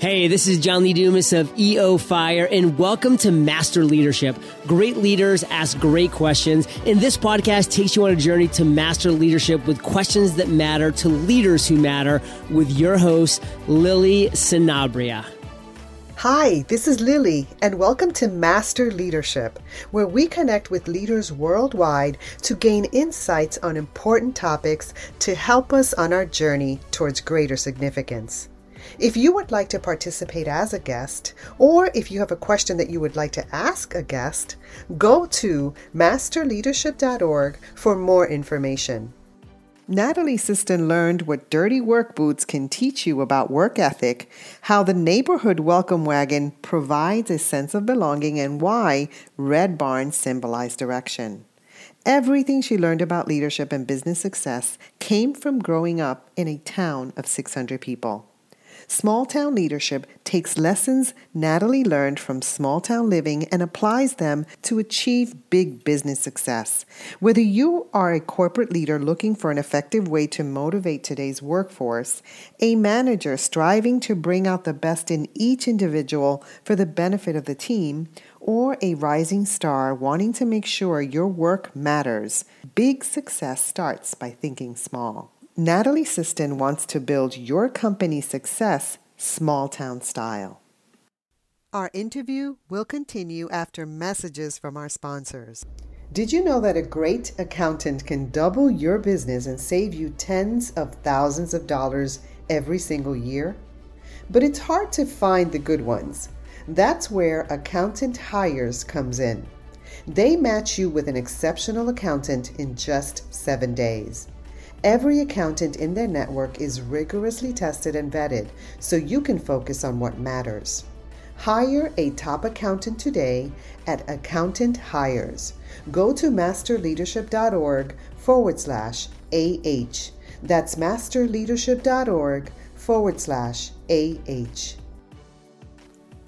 Hey, this is John Lee Dumas of EO Fire, and welcome to Master Leadership. Great leaders ask great questions, and this podcast takes you on a journey to master leadership with questions that matter to leaders who matter with your host, Lily Sinabria. Hi, this is Lily, and welcome to Master Leadership, where we connect with leaders worldwide to gain insights on important topics to help us on our journey towards greater significance. If you would like to participate as a guest, or if you have a question that you would like to ask a guest, go to masterleadership.org for more information. Natalie Siston learned what dirty work boots can teach you about work ethic, how the neighborhood welcome wagon provides a sense of belonging, and why red barns symbolize direction. Everything she learned about leadership and business success came from growing up in a town of 600 people. Small Town Leadership takes lessons Natalie learned from small town living and applies them to achieve big business success. Whether you are a corporate leader looking for an effective way to motivate today's workforce, a manager striving to bring out the best in each individual for the benefit of the team, or a rising star wanting to make sure your work matters, big success starts by thinking small. Natalie Siston wants to build your company's success small town style. Our interview will continue after messages from our sponsors. Did you know that a great accountant can double your business and save you tens of thousands of dollars every single year? But it's hard to find the good ones. That's where Accountant Hires comes in. They match you with an exceptional accountant in just seven days. Every accountant in their network is rigorously tested and vetted so you can focus on what matters. Hire a top accountant today at Accountant Hires. Go to masterleadership.org forward slash AH. That's masterleadership.org forward slash AH.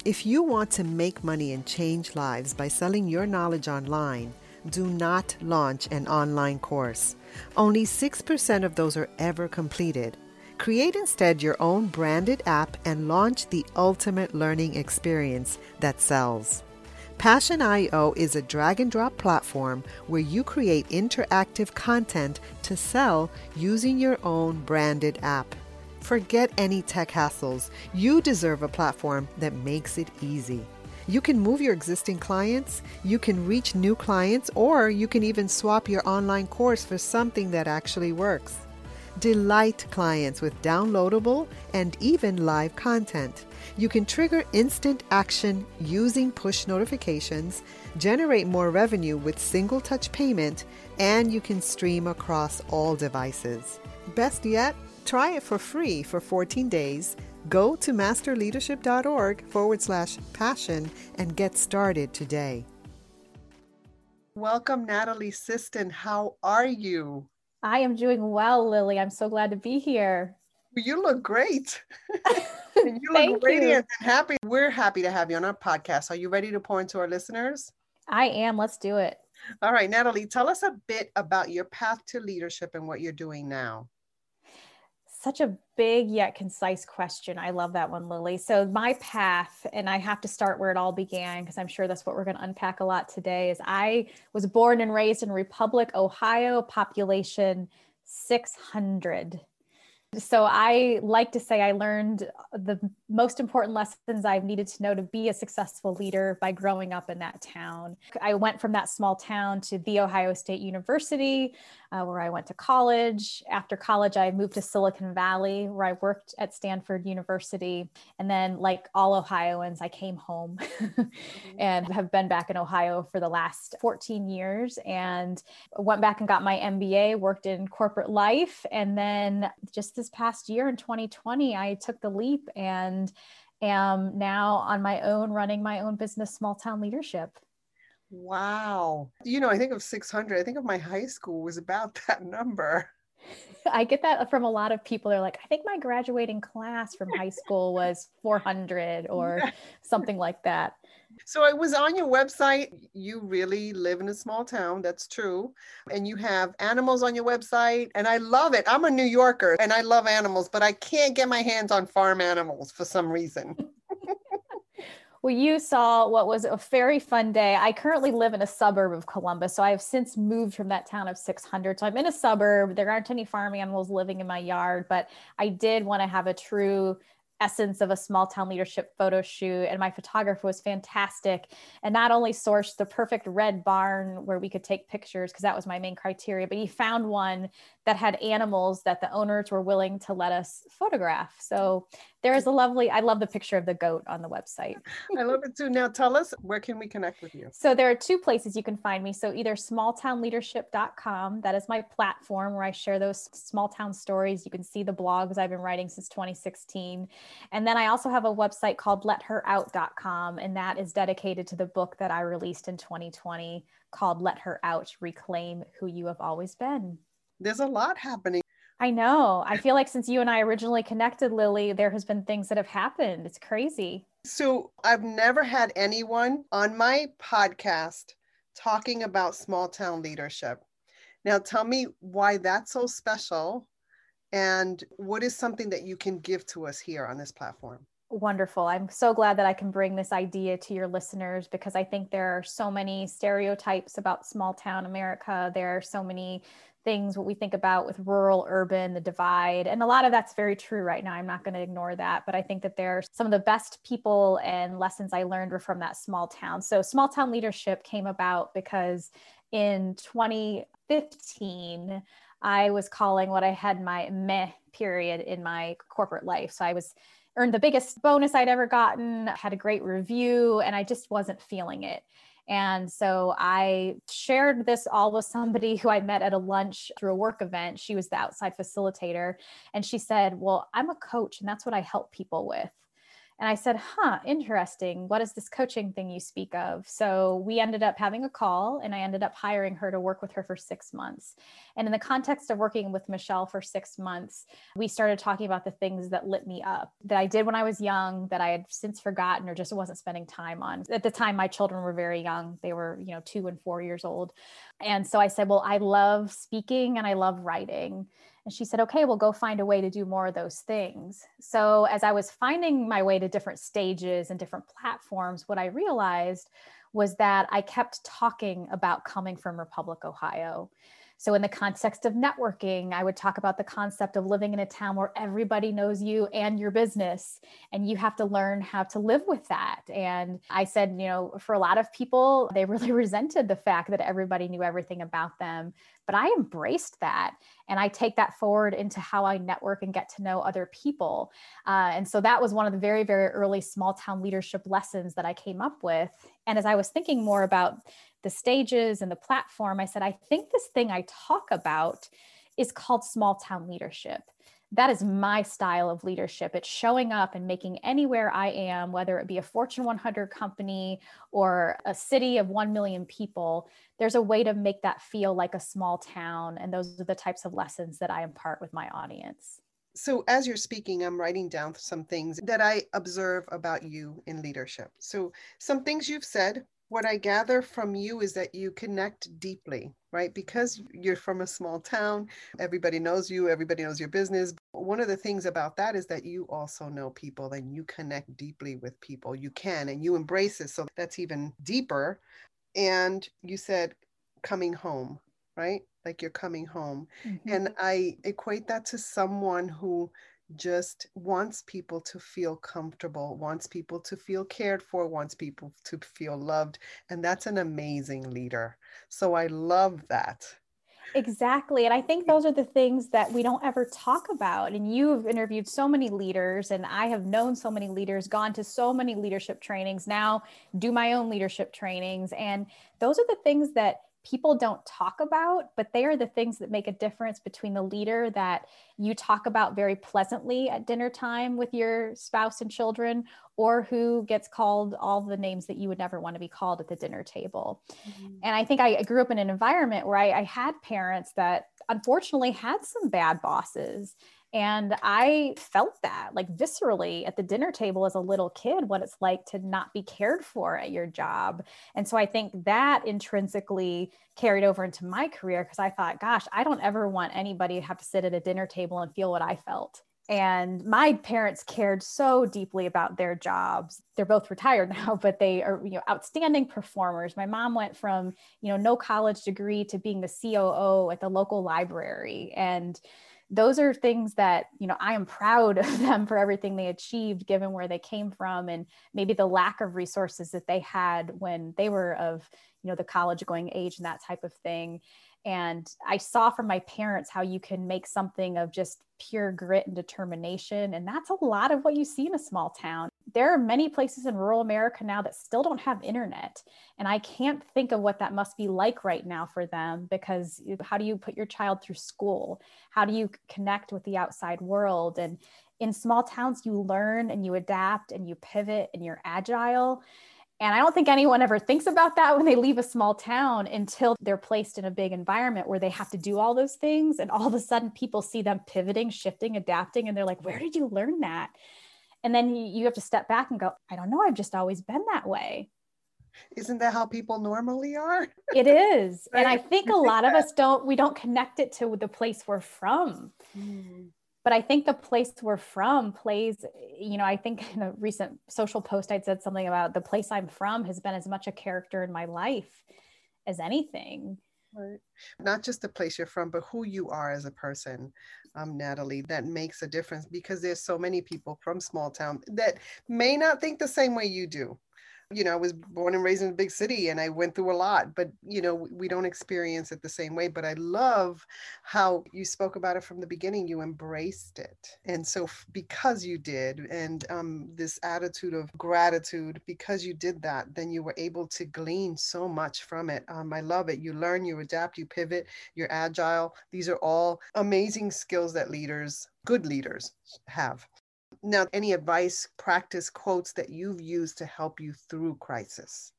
If you want to make money and change lives by selling your knowledge online, do not launch an online course. Only 6% of those are ever completed. Create instead your own branded app and launch the ultimate learning experience that sells. Passion.io is a drag and drop platform where you create interactive content to sell using your own branded app. Forget any tech hassles. You deserve a platform that makes it easy. You can move your existing clients, you can reach new clients, or you can even swap your online course for something that actually works. Delight clients with downloadable and even live content. You can trigger instant action using push notifications, generate more revenue with single touch payment, and you can stream across all devices. Best yet, try it for free for 14 days Go to masterleadership.org forward slash passion and get started today. Welcome, Natalie Siston. How are you? I am doing well, Lily. I'm so glad to be here. You look great. you look radiant you. and happy. We're happy to have you on our podcast. Are you ready to pour into our listeners? I am. Let's do it. All right, Natalie, tell us a bit about your path to leadership and what you're doing now such a big yet concise question. I love that one, Lily. So, my path, and I have to start where it all began because I'm sure that's what we're going to unpack a lot today, is I was born and raised in Republic, Ohio, population 600. So I like to say I learned the most important lessons I've needed to know to be a successful leader by growing up in that town. I went from that small town to The Ohio State University, uh, where I went to college. After college, I moved to Silicon Valley, where I worked at Stanford University. And then, like all Ohioans, I came home mm-hmm. and have been back in Ohio for the last 14 years and went back and got my MBA, worked in corporate life. And then just this past year in 2020, I took the leap and am now on my own running my own business, Small Town Leadership. Wow. You know, I think of 600, I think of my high school was about that number. I get that from a lot of people. They're like, I think my graduating class from high school was 400 or something like that. So I was on your website. You really live in a small town. That's true. And you have animals on your website. And I love it. I'm a New Yorker and I love animals, but I can't get my hands on farm animals for some reason. Well, you saw what was a very fun day. I currently live in a suburb of Columbus, so I have since moved from that town of 600. So I'm in a suburb. There aren't any farm animals living in my yard, but I did want to have a true essence of a small town leadership photo shoot and my photographer was fantastic and not only sourced the perfect red barn where we could take pictures because that was my main criteria but he found one that had animals that the owners were willing to let us photograph. So there is a lovely i love the picture of the goat on the website. I love it too. Now tell us where can we connect with you? So there are two places you can find me. So either smalltownleadership.com that is my platform where i share those small town stories. You can see the blogs i've been writing since 2016 and then i also have a website called letherout.com and that is dedicated to the book that i released in 2020 called let her out reclaim who you have always been there's a lot happening I know. I feel like since you and I originally connected, Lily, there has been things that have happened. It's crazy. So I've never had anyone on my podcast talking about small town leadership. Now tell me why that's so special and what is something that you can give to us here on this platform? Wonderful. I'm so glad that I can bring this idea to your listeners because I think there are so many stereotypes about small town America. There are so many things what we think about with rural urban the divide and a lot of that's very true right now. I'm not going to ignore that but i think that there are some of the best people and lessons i learned were from that small town. So small town leadership came about because in 2015 i was calling what i had my meh period in my corporate life. So i was earned the biggest bonus i'd ever gotten had a great review and i just wasn't feeling it and so I shared this all with somebody who I met at a lunch through a work event. She was the outside facilitator. And she said, Well, I'm a coach, and that's what I help people with. And I said, huh, interesting. What is this coaching thing you speak of? So we ended up having a call and I ended up hiring her to work with her for six months. And in the context of working with Michelle for six months, we started talking about the things that lit me up that I did when I was young that I had since forgotten or just wasn't spending time on. At the time, my children were very young. They were, you know, two and four years old. And so I said, well, I love speaking and I love writing. And she said, okay, we'll go find a way to do more of those things. So as I was finding my way to different stages and different platforms, what I realized was that I kept talking about coming from Republic, Ohio. So, in the context of networking, I would talk about the concept of living in a town where everybody knows you and your business, and you have to learn how to live with that. And I said, you know, for a lot of people, they really resented the fact that everybody knew everything about them. But I embraced that and I take that forward into how I network and get to know other people. Uh, and so that was one of the very, very early small town leadership lessons that I came up with. And as I was thinking more about the stages and the platform, I said, I think this thing I talk about is called small town leadership. That is my style of leadership. It's showing up and making anywhere I am, whether it be a Fortune 100 company or a city of 1 million people, there's a way to make that feel like a small town. And those are the types of lessons that I impart with my audience. So, as you're speaking, I'm writing down some things that I observe about you in leadership. So, some things you've said what I gather from you is that you connect deeply, right? Because you're from a small town, everybody knows you, everybody knows your business. One of the things about that is that you also know people and you connect deeply with people. You can and you embrace it. So that's even deeper. And you said coming home, right? Like you're coming home. Mm-hmm. And I equate that to someone who just wants people to feel comfortable, wants people to feel cared for, wants people to feel loved. And that's an amazing leader. So I love that. Exactly. And I think those are the things that we don't ever talk about. And you've interviewed so many leaders, and I have known so many leaders, gone to so many leadership trainings, now do my own leadership trainings. And those are the things that people don't talk about, but they are the things that make a difference between the leader that you talk about very pleasantly at dinner time with your spouse and children, or who gets called all the names that you would never want to be called at the dinner table. Mm-hmm. And I think I grew up in an environment where I, I, had parents that unfortunately had some bad bosses. And I felt that like viscerally at the dinner table as a little kid, what it's like to not be cared for at your job. And so I think that intrinsically carried over into my career because I thought, gosh, I don't ever want anybody to have to sit at a dinner table and feel what I felt. And my parents cared so deeply about their jobs. They're both retired now, but they are, you know, outstanding performers. My mom went from, you know, no college degree to being the COO at the local library. And those are things that you know i am proud of them for everything they achieved given where they came from and maybe the lack of resources that they had when they were of you know the college going age and that type of thing and i saw from my parents how you can make something of just pure grit and determination and that's a lot of what you see in a small town there are many places in rural America now that still don't have internet. And I can't think of what that must be like right now for them because how do you put your child through school? How do you connect with the outside world? And in small towns, you learn and you adapt and you pivot and you're agile. And I don't think anyone ever thinks about that when they leave a small town until they're placed in a big environment where they have to do all those things. And all of a sudden, people see them pivoting, shifting, adapting, and they're like, Where did you learn that? And then you have to step back and go, I don't know, I've just always been that way. Isn't that how people normally are? it is. right? And I think a lot of us don't, we don't connect it to the place we're from. Mm. But I think the place we're from plays, you know, I think in a recent social post, I'd said something about the place I'm from has been as much a character in my life as anything. Right. Not just the place you're from, but who you are as a person, um, Natalie, that makes a difference because there's so many people from small town that may not think the same way you do you know, I was born and raised in a big city and I went through a lot, but you know, we don't experience it the same way. But I love how you spoke about it from the beginning. You embraced it. And so, because you did, and um, this attitude of gratitude, because you did that, then you were able to glean so much from it. Um, I love it. You learn, you adapt, you pivot, you're agile. These are all amazing skills that leaders, good leaders, have. Now, any advice, practice, quotes that you've used to help you through crisis?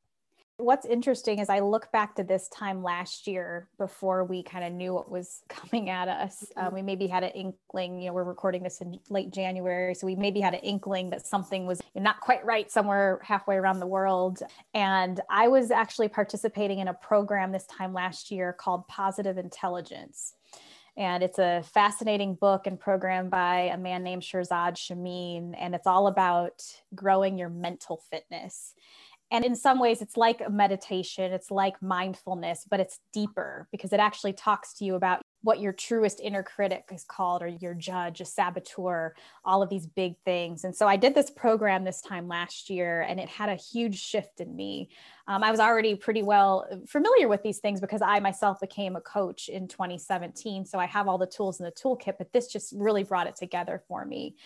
What's interesting is I look back to this time last year before we kind of knew what was coming at us. Um, we maybe had an inkling, you know, we're recording this in late January. So we maybe had an inkling that something was not quite right somewhere halfway around the world. And I was actually participating in a program this time last year called Positive Intelligence. And it's a fascinating book and program by a man named Shirzad Chamine. And it's all about growing your mental fitness. And in some ways, it's like a meditation, it's like mindfulness, but it's deeper because it actually talks to you about what your truest inner critic is called, or your judge, a saboteur, all of these big things. And so I did this program this time last year, and it had a huge shift in me. Um, I was already pretty well familiar with these things because I myself became a coach in 2017. So I have all the tools in the toolkit, but this just really brought it together for me.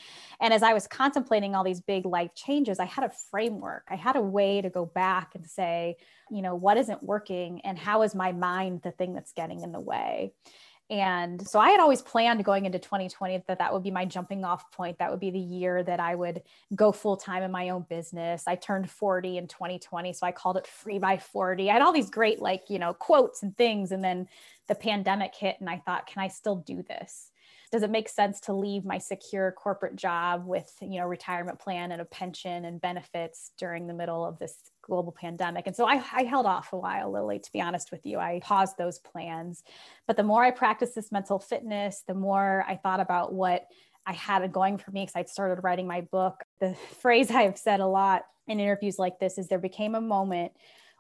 And as I was contemplating all these big life changes, I had a framework, I had a way to go back and say, you know, what isn't working, and how is my mind the thing that's getting in the way? And so I had always planned going into 2020 that that would be my jumping off point. That would be the year that I would go full time in my own business. I turned 40 in 2020, so I called it free by 40. I had all these great, like, you know, quotes and things. And then the pandemic hit, and I thought, can I still do this? Does it make sense to leave my secure corporate job with, you know, retirement plan and a pension and benefits during the middle of this global pandemic. And so I, I, held off a while, Lily, to be honest with you. I paused those plans. But the more I practiced this mental fitness, the more I thought about what I had going for me because I'd started writing my book. The phrase I've said a lot in interviews like this is there became a moment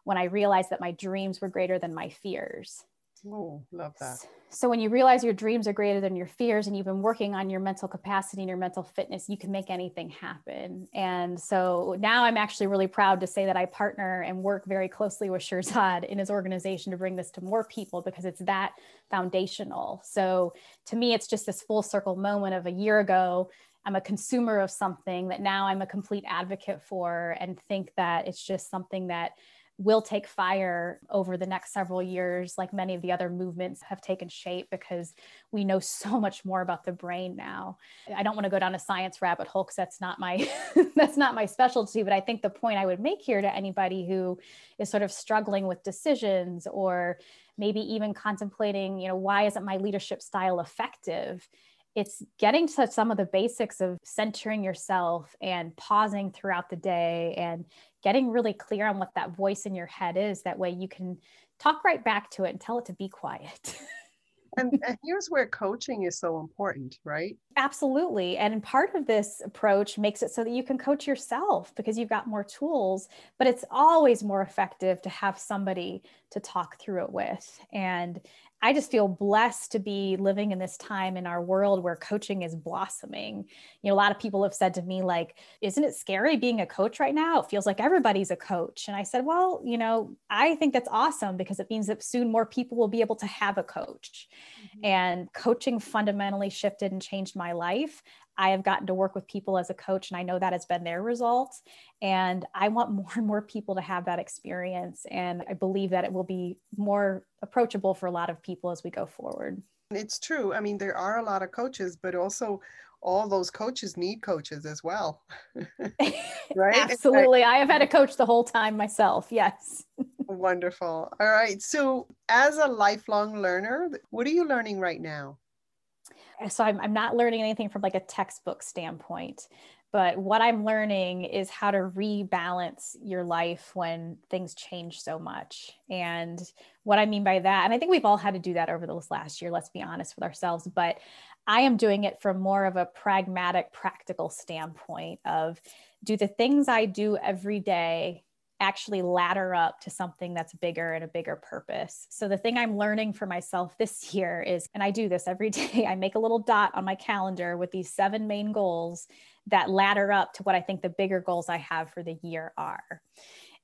when I realized that my dreams were greater than my fears. Oh, love that. So when you realize your dreams are greater than your fears and you've been working on your mental capacity and your mental fitness, you can make anything happen. And so now I'm actually really proud to say that I partner and work very closely with Shirzad in his organization to bring this to more people because it's that foundational. So to me, it's just this full circle moment of a year ago. I'm a consumer of something that now I'm a complete advocate for and think that it's just something that will take fire over the next several years, like many of the other movements have taken shape because we know so much more about the brain now. I don't want to go down a science rabbit hole because that's not my that's not my specialty. But I think the point I would make here to anybody who is sort of struggling with decisions or maybe even contemplating, you know, why isn't my leadership style effective? It's getting to some of the basics of centering yourself and pausing throughout the day and getting really clear on what that voice in your head is. That way you can talk right back to it and tell it to be quiet. and, and, here's where coaching is so important, right? Absolutely. And part of this approach makes it so that you can coach yourself because you've got more tools, but it's always more effective to have somebody to talk through it with. And I just feel blessed to be living in this time in our world where coaching is blossoming. You know, a lot of people have said to me, like, isn't it scary being a coach right now? It feels like everybody's a coach. And I said, well, you know, I think that's awesome because it means that soon more people will be able to have a coach. Mm-hmm. And coaching fundamentally shifted and changed my life. I have gotten to work with people as a coach, and I know that has been their result. And I want more and more people to have that experience. And I believe that it will be more approachable for a lot of people as we go forward. It's true. I mean, there are a lot of coaches, but also all those coaches need coaches as well. right? Absolutely. I have had a coach the whole time myself. Yes. Wonderful. All right. So, as a lifelong learner, what are you learning right now? So I'm, I'm not learning anything from like a textbook standpoint but what i'm learning is how to rebalance your life when things change so much. And what i mean by that and i think we've all had to do that over this last year let's be honest with ourselves but i am doing it from more of a pragmatic practical standpoint of do the things i do every day actually ladder up to something that's bigger and a bigger purpose. So the thing I'm learning for myself this year is, and I do this every day, I make a little dot on my calendar with these seven main goals that ladder up to what I think the bigger goals I have for the year are.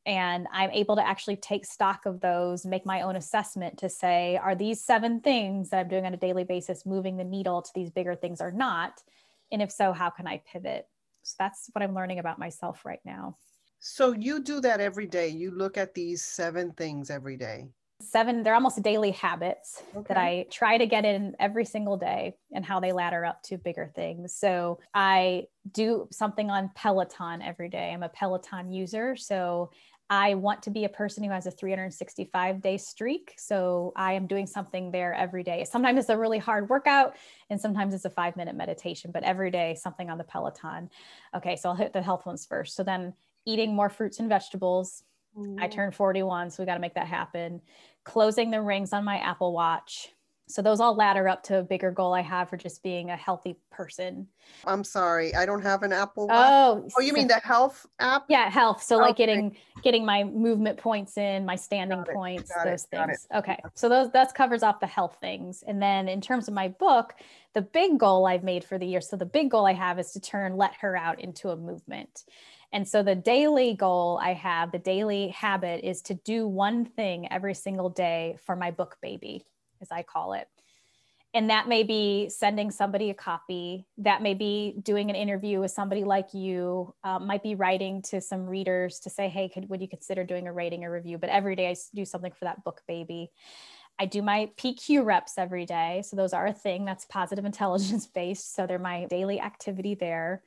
And I'm able to actually take stock of those, make my own assessment to say, are these seven things that I'm doing on a daily basis moving the needle to these bigger things or not? And if so, how can I pivot? So that's what I'm learning about myself right now. So you do that every day. You look at these seven things every day. Seven, they're almost daily habits okay. that I try to get in every single day and how they ladder up to bigger things. So I do something on Peloton every day. I'm a Peloton user. So I want to be a person who has a 365 day streak. So I am doing something there every day. Sometimes it's a really hard workout and sometimes it's a five minute meditation, but every day something on the Peloton. Okay, so I'll hit the health ones first. So then eating more fruits and vegetables. Mm. I turned 41, so we got to make that happen. Closing the rings on my Apple Watch. So those all ladder up to a bigger goal I have for just being a healthy person. I'm sorry, I don't have an Apple Watch. Oh, oh, you mean the health app? Yeah, health. So okay. like getting getting my movement points in, my standing points, those it. things. Okay, so those that covers off the health things. And then in terms of my book, the big goal I've made for the year. So the big goal I have is to turn Let Her Out into a movement. And so the daily goal I have, the daily habit is to do one thing every single day for my book baby, as I call it. And that may be sending somebody a copy. That may be doing an interview with somebody like you. Uh, might be writing to some readers to say, "Hey, could would you consider doing a rating or review?" But every day I do something for that book baby. I do my PQ reps every day. So those are a thing that's positive intelligence based. So they're my daily activity there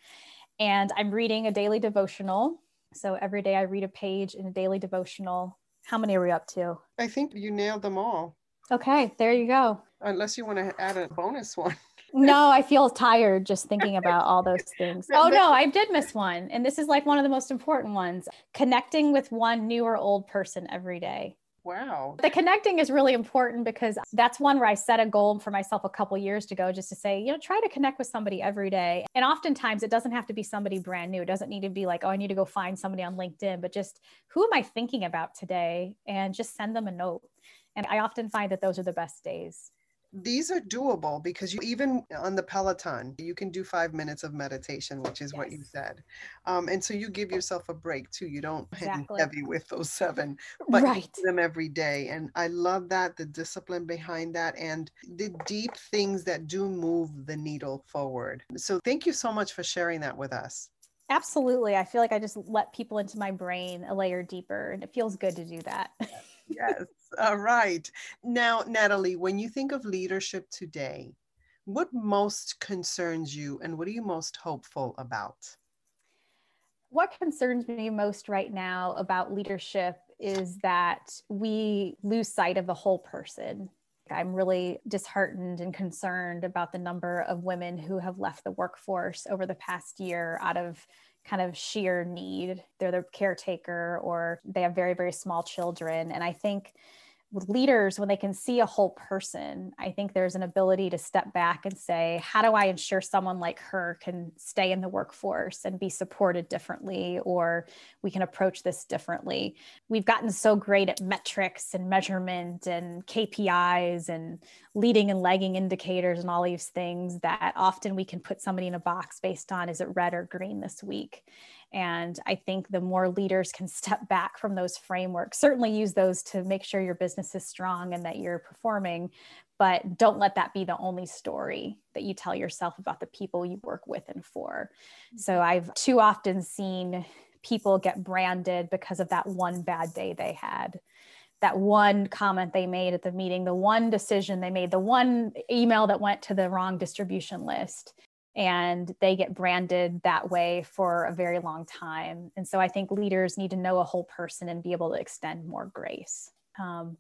and I'm reading a daily devotional. So every day I read a page in a daily devotional. How many are we up to? I think you nailed them all. Okay, there you go. Unless you want to add a bonus one. no, I feel tired just thinking about all those things. Oh no, I did miss one. And this is like one of the most important ones. Connecting with one new or old person every day. Wow. The connecting is really important because that's one where I set a goal for myself a couple years to go just to say, you know, try to connect with somebody every day. And oftentimes it doesn't have to be somebody brand new. It doesn't need to be like, oh, I need to go find somebody on LinkedIn, but just who am I thinking about today? And just send them a note. And I often find that those are the best days these are doable because you even on the peloton you can do five minutes of meditation which is yes. what you said um, and so you give yourself a break too you don't exactly. heavy with those seven but right. them every day and i love that the discipline behind that and the deep things that do move the needle forward so thank you so much for sharing that with us absolutely i feel like i just let people into my brain a layer deeper and it feels good to do that yes. All right. Now, Natalie, when you think of leadership today, what most concerns you and what are you most hopeful about? What concerns me most right now about leadership is that we lose sight of the whole person. I'm really disheartened and concerned about the number of women who have left the workforce over the past year out of kind of sheer need. They're the caretaker or they have very, very small children. And I think leaders, when they can see a whole person, I think there's an ability to step back and say, how do I ensure someone like her can stay in the workforce and be supported differently, or we can approach this differently? We've gotten so great at metrics and measurement and KPIs and leading and lagging indicators and all these things that often we can put somebody in a box based on is it red or green this week? And I think the more leaders can step back from those frameworks, certainly use those to make sure your business is strong and that you're performing, but don't let that be the only story that you tell yourself about the people you work with and for. So mm-hmm. I've too often seen people get branded because of that one bad day they had that one comment they made at the meeting, the one decision they made, the one email that went to the wrong distribution list and they get branded that way for a very long time. And so I think leaders need to know a whole person and be able to extend more grace. Um,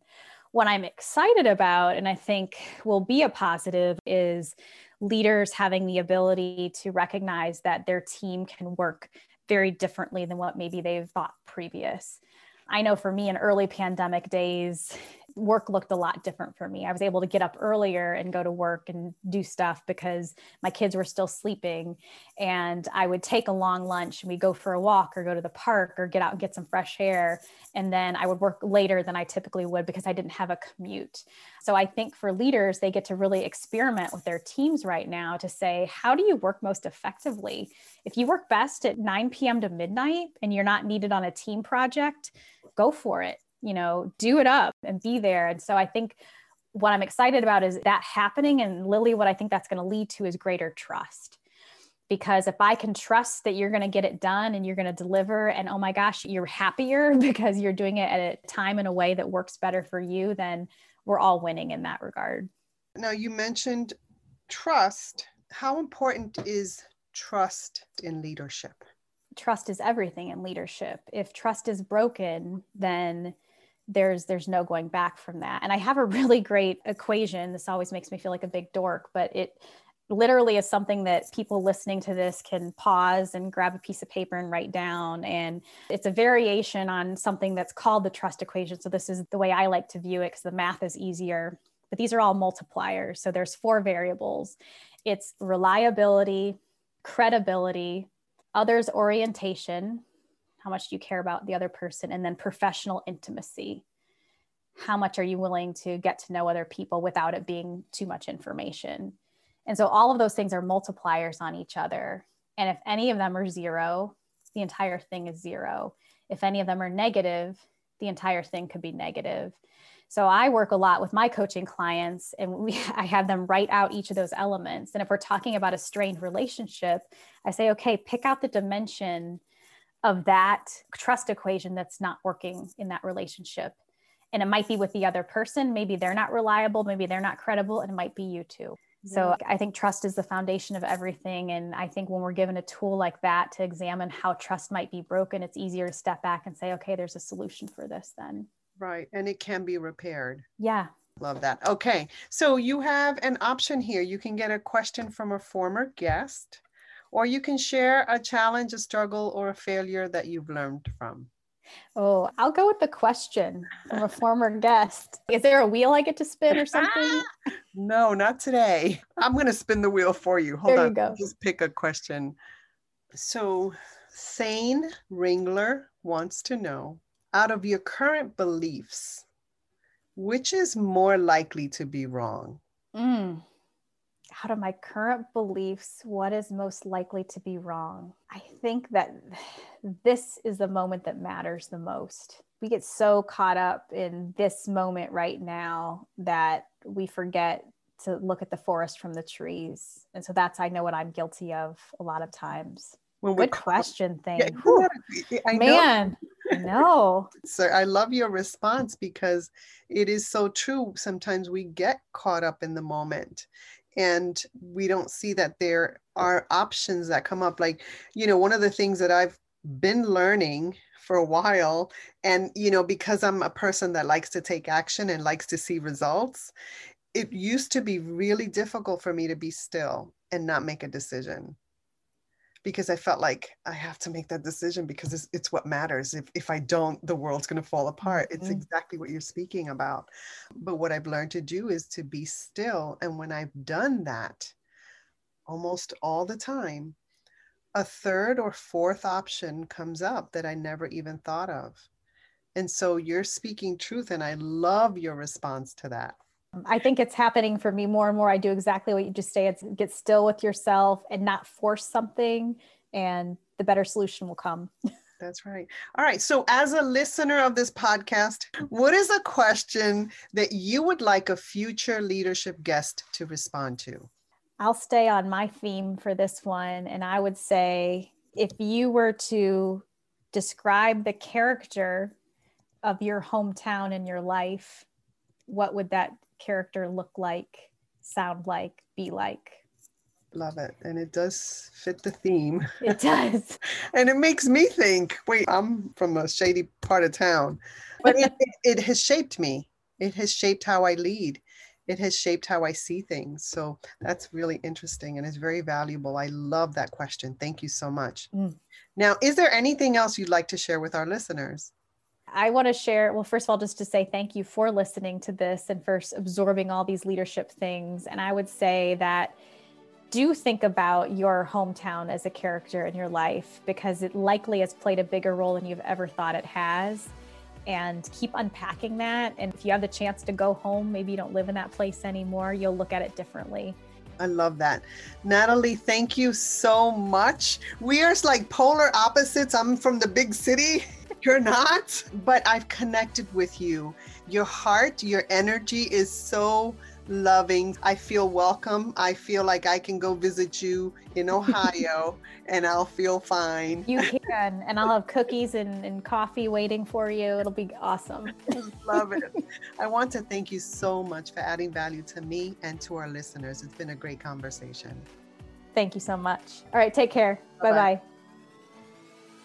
what I'm excited about, and I think will be a positive, is leaders having the ability to recognize that their team can work very differently than what maybe they've thought previous. I know for me in early pandemic days, work looked a lot different for me. I was able to get up earlier and go to work and do stuff because my kids were still sleeping. And I would take a long lunch and we'd go for a walk or go to the park or get out and get some fresh air. And then I would work later than I typically would because I didn't have a commute. So I think for leaders, they get to really experiment with their teams right now to say, how do you work most effectively? If you work best at 9 p.m. to midnight and you're not needed on a team project, go for it you know, do it up and be there. And so I think what I'm excited about is that happening. And Lily, what I think that's going to lead to is greater trust. Because if I can trust that you're going to get it done and you're going to deliver, and oh my gosh, you're happier because you're doing it at a time in a way that works better for you, then we're all winning in that regard. Now, you mentioned trust. How important is trust in leadership? Trust is everything in leadership. If trust is broken, then there's there's no going back from that. And i have a really great equation. This always makes me feel like a big dork but it literally is something that people listening to this can pause and grab a piece of paper and write down. And it's a variation on something that's called the trust equation. So this is the way i like to view it because the math is easier. But these are all multipliers. So there's four variables. It's reliability credibility others orientation how much do you care about the other person? And then professional intimacy. How much are you willing to get to know other people without it being too much information? And so all of those things are multipliers on each other. And if any of them are zero the entire thing is zero. If any of them are negative the entire thing could be negative. So I work a lot with my coaching clients and we, I have them write out each of those elements. And if we're talking about a strained relationship, I say, okay, pick out the dimension of that trust equation that's not working in that relationship. And it might be with the other person. Maybe they're not reliable. Maybe they're not credible. And it might be you too. So I think trust is the foundation of everything. And I think when we're given a tool like that to examine how trust might be broken, it's easier to step back and say, okay, there's a solution for this then. Right. And it can be repaired. Yeah. Love that. Okay. So you have an option here. You can get a question from a former guest or you can share a challenge, a struggle, or a failure that you've learned from. Oh, I'll go with the question from a former guest. Is there a wheel I get to spin or something? no, not today. I'm going to spin the wheel for you. Hold there on. You go. Just pick a question. So, Sane Ringler wants to know out of your current beliefs, which is more likely to be wrong? Mm out of my current beliefs, what is most likely to be wrong? I think that this is the moment that matters the most. We get so caught up in this moment right now that we forget to look at the forest from the trees. And so that's, I know what I'm guilty of a lot of times. Well, Good question, thing. Yeah, I Man, no. So I love your response because it is so true. Sometimes we get caught up in the moment and we don't see that there are options that come up. Like you know one of the things that i've been learning for a while and you know because i'm a person that likes to take action and likes to see results it used to be really difficult for me to be still and not make a decision because I felt like I have to make that decision because it's, it's what matters. If, if I don't, the world's going to fall apart. It's mm-hmm. exactly what you're speaking about. But what I've learned to do is to be still. And when I've done that almost all the time, a third or fourth option comes up that I never even thought of. And so you're speaking truth. And I love your response to that. I think it's happening for me more and more. I do exactly what you just say. It's get still with yourself and not force something, and the better solution will come. That's right. All right. So, as a listener of this podcast, what is a question that you would like a future leadership guest to respond to? I'll stay on my theme for this one. And I would say if you were to describe the character of your hometown in your life, what would that character look like, sound like, be like. Love it. And it does fit the theme. It does. and it makes me think wait, I'm from a shady part of town, but it, it, it has shaped me. It has shaped how I lead. It has shaped how I see things. So that's really interesting and it's very valuable. I love that question. Thank you so much. Mm. Now, is there anything else you'd like to share with our listeners? I want to share, well, first of all, just to say thank you for listening to this and for absorbing all these leadership things. And I would say that do think about your hometown as a character in your life because it likely has played a bigger role than you've ever thought it has. And keep unpacking that. And if you have the chance to go home, maybe you don't live in that place anymore, you'll look at it differently. I love that. Natalie, thank you so much. We are like polar opposites. I'm from the big city You're not, but I've connected with you. Your heart, your energy is so loving. I feel welcome. I feel like I can go visit you in Ohio and I'll feel fine. You can. And I'll have cookies and, and coffee waiting for you. It'll be awesome. Love it. I want to thank you so much for adding value to me and to our listeners. It's been a great conversation. Thank you so much. All right, take care. Bye bye.